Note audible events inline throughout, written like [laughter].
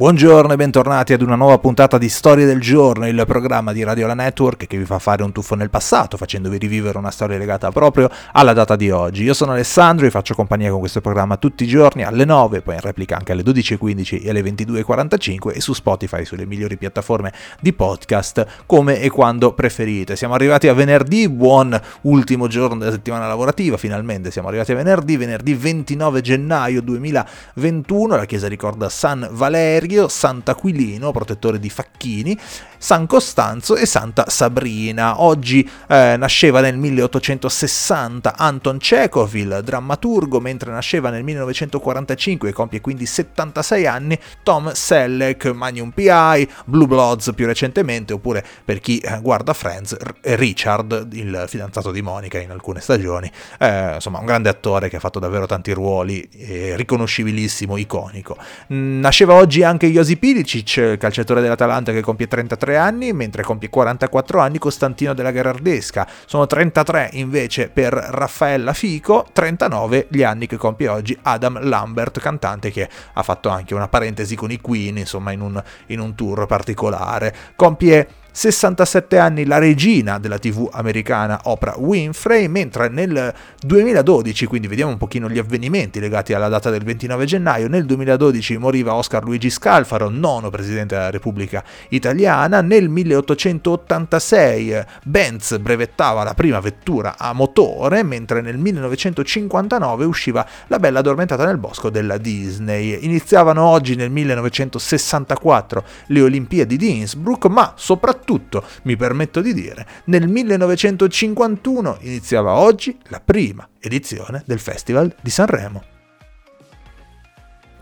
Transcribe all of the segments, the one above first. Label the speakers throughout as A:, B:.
A: Buongiorno e bentornati ad una nuova puntata di Storie del Giorno, il programma di Radio La Network che vi fa fare un tuffo nel passato, facendovi rivivere una storia legata proprio alla data di oggi. Io sono Alessandro e faccio compagnia con questo programma tutti i giorni alle 9, poi in replica anche alle 12.15 e alle 22.45 e su Spotify, sulle migliori piattaforme di podcast, come e quando preferite. Siamo arrivati a venerdì, buon ultimo giorno della settimana lavorativa, finalmente siamo arrivati a venerdì, venerdì 29 gennaio 2021, la chiesa ricorda San Valerio Sergio, Sant'Aquilino, protettore di Facchini, San Costanzo e Santa Sabrina. Oggi eh, nasceva nel 1860 Anton Chekhov, drammaturgo, mentre nasceva nel 1945 e compie quindi 76 anni Tom Selleck, Magnum P.I., Blue Bloods più recentemente, oppure per chi eh, guarda Friends, Richard, il fidanzato di Monica in alcune stagioni. Eh, insomma, un grande attore che ha fatto davvero tanti ruoli, riconoscibilissimo, iconico. Nasceva oggi anche Josip Ilicic, calciatore dell'Atalanta che compie 33 33 anni, mentre compie 44 anni Costantino della Gherardesca. Sono 33 invece per Raffaella Fico, 39 gli anni che compie oggi Adam Lambert, cantante che ha fatto anche una parentesi con i Queen, insomma in un, in un tour particolare. Compie 67 anni la regina della TV americana Oprah Winfrey, mentre nel 2012, quindi vediamo un pochino gli avvenimenti legati alla data del 29 gennaio, nel 2012 moriva Oscar Luigi Scalfaro, nono presidente della Repubblica Italiana, nel 1886 Benz brevettava la prima vettura a motore, mentre nel 1959 usciva La bella addormentata nel bosco della Disney. Iniziavano oggi nel 1964 le Olimpiadi di Innsbruck, ma soprattutto soprattutto, mi permetto di dire, nel 1951 iniziava oggi la prima edizione del Festival di Sanremo.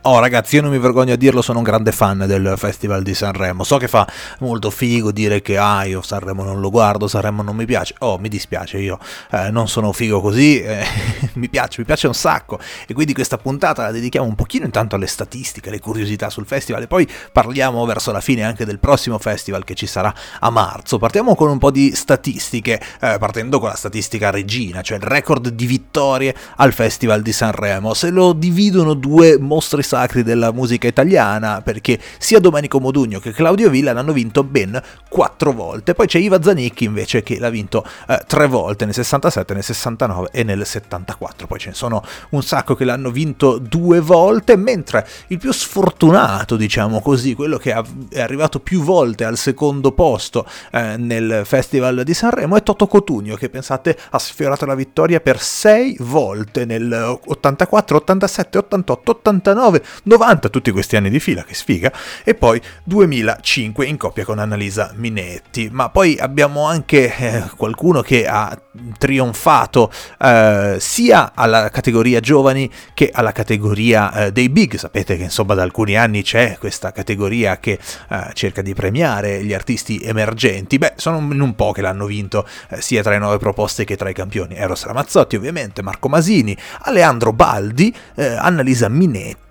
A: Oh ragazzi, io non mi vergogno a dirlo, sono un grande fan del Festival di Sanremo. So che fa molto figo dire che ah, io Sanremo non lo guardo, Sanremo non mi piace. Oh, mi dispiace, io eh, non sono figo così, eh, [laughs] mi piace, mi piace un sacco. E quindi questa puntata la dedichiamo un pochino intanto alle statistiche, alle curiosità sul festival e poi parliamo verso la fine anche del prossimo festival che ci sarà a marzo. Partiamo con un po' di statistiche, eh, partendo con la statistica regina, cioè il record di vittorie al Festival di Sanremo. Se lo dividono due mostri sacri della musica italiana, perché sia Domenico Modugno che Claudio Villa hanno vinto ben quattro volte. Poi c'è Iva Zanicchi invece che l'ha vinto eh, tre volte, nel 67, nel 69 e nel 74. Poi ce ne sono un sacco che l'hanno vinto due volte, mentre il più sfortunato, diciamo così, quello che è arrivato più volte al secondo posto eh, nel Festival di Sanremo è Toto Cotugno, che pensate ha sfiorato la vittoria per sei volte nel 84, 87, 88, 89 19, 90, tutti questi anni di fila, che sfiga, e poi 2005 in coppia con Annalisa Minetti. Ma poi abbiamo anche eh, qualcuno che ha trionfato eh, sia alla categoria giovani che alla categoria eh, dei big. Sapete che insomma da alcuni anni c'è questa categoria che eh, cerca di premiare gli artisti emergenti. Beh, sono in un po' che l'hanno vinto eh, sia tra le nuove proposte che tra i campioni. Eros Ramazzotti ovviamente, Marco Masini, Aleandro Baldi, eh, Annalisa Minetti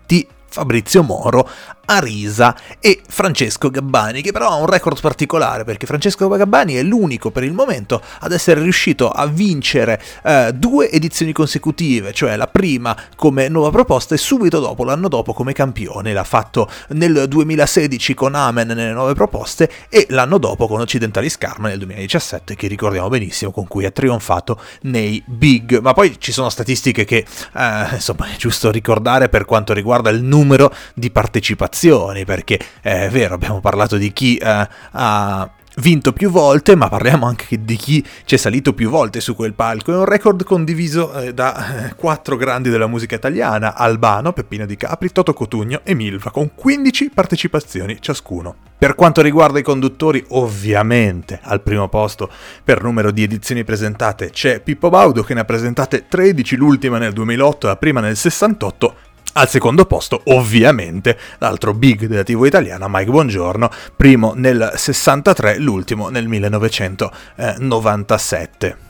A: Fabrizio Moro Arisa e Francesco Gabbani, che però ha un record particolare perché Francesco Gabbani è l'unico per il momento ad essere riuscito a vincere eh, due edizioni consecutive, cioè la prima come nuova proposta e subito dopo, l'anno dopo, come campione. L'ha fatto nel 2016 con Amen nelle nuove proposte e l'anno dopo con Occidentalis Karma nel 2017, che ricordiamo benissimo, con cui ha trionfato nei big. Ma poi ci sono statistiche che, eh, insomma, è giusto ricordare per quanto riguarda il numero di partecipazioni prestazioni, perché è vero, abbiamo parlato di chi eh, ha vinto più volte, ma parliamo anche di chi c'è salito più volte su quel palco. È un record condiviso eh, da eh, quattro grandi della musica italiana, Albano, Peppino Di Capri, Toto Cotugno e Milva, con 15 partecipazioni ciascuno. Per quanto riguarda i conduttori, ovviamente al primo posto per numero di edizioni presentate c'è Pippo Baudo che ne ha presentate 13, l'ultima nel 2008 e la prima nel 68, al secondo posto, ovviamente, l'altro big della TV italiana, Mike Buongiorno, primo nel 63, l'ultimo nel 1997.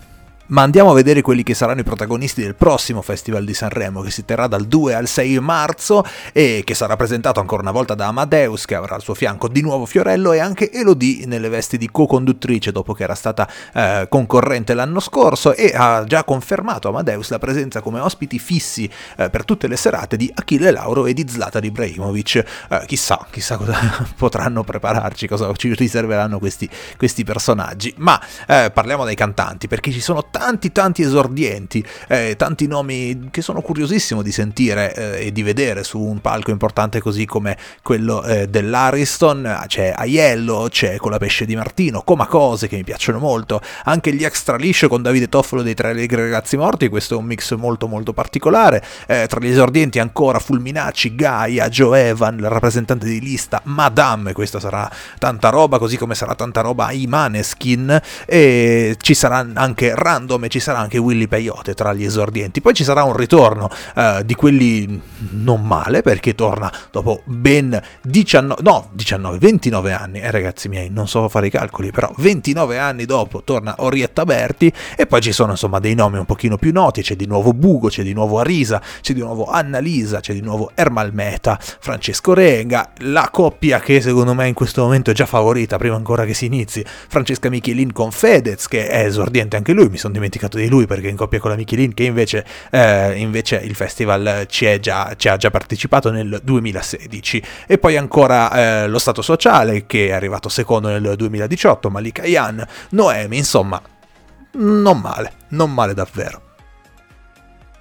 A: Ma andiamo a vedere quelli che saranno i protagonisti del prossimo Festival di Sanremo, che si terrà dal 2 al 6 marzo e che sarà presentato ancora una volta da Amadeus, che avrà al suo fianco di nuovo Fiorello e anche Elodie nelle vesti di co-conduttrice dopo che era stata eh, concorrente l'anno scorso e ha già confermato Amadeus la presenza come ospiti fissi eh, per tutte le serate di Achille Lauro e di Zlatan Ibrahimovic. Eh, chissà, chissà cosa [laughs] potranno prepararci, cosa ci riserveranno questi, questi personaggi. Ma eh, parliamo dei cantanti, perché ci sono tanti tanti esordienti, eh, tanti nomi che sono curiosissimo di sentire eh, e di vedere su un palco importante così come quello eh, dell'Ariston, c'è Aiello, c'è Colapesce di Martino, Comacose che mi piacciono molto, anche gli extra liscio con Davide Toffolo dei Tre Allegri Ragazzi Morti, questo è un mix molto molto particolare, eh, tra gli esordienti ancora Fulminacci, Gaia, Joe Evan, il rappresentante di lista, Madame, questa sarà tanta roba, così come sarà tanta roba i Maneskin e ci sarà anche Rand dove ci sarà anche Willy Peyote tra gli esordienti. Poi ci sarà un ritorno uh, di quelli non male, perché torna dopo ben 19, no, 19, 29 anni, eh ragazzi miei, non so fare i calcoli, però 29 anni dopo torna Orietta Berti e poi ci sono insomma dei nomi un pochino più noti, c'è di nuovo Bugo, c'è di nuovo Arisa, c'è di nuovo Annalisa, c'è di nuovo Ermal Meta, Francesco Renga, la coppia che secondo me in questo momento è già favorita prima ancora che si inizi, Francesca Michelin con Fedez che è esordiente anche lui, mi sono dimenticato di lui perché in coppia con la Michelin che invece, eh, invece il festival ci, già, ci, ha già partecipato nel 2016 e poi ancora eh, lo Stato Sociale che è arrivato secondo nel 2018 Malika Yan, Noemi insomma non male non male davvero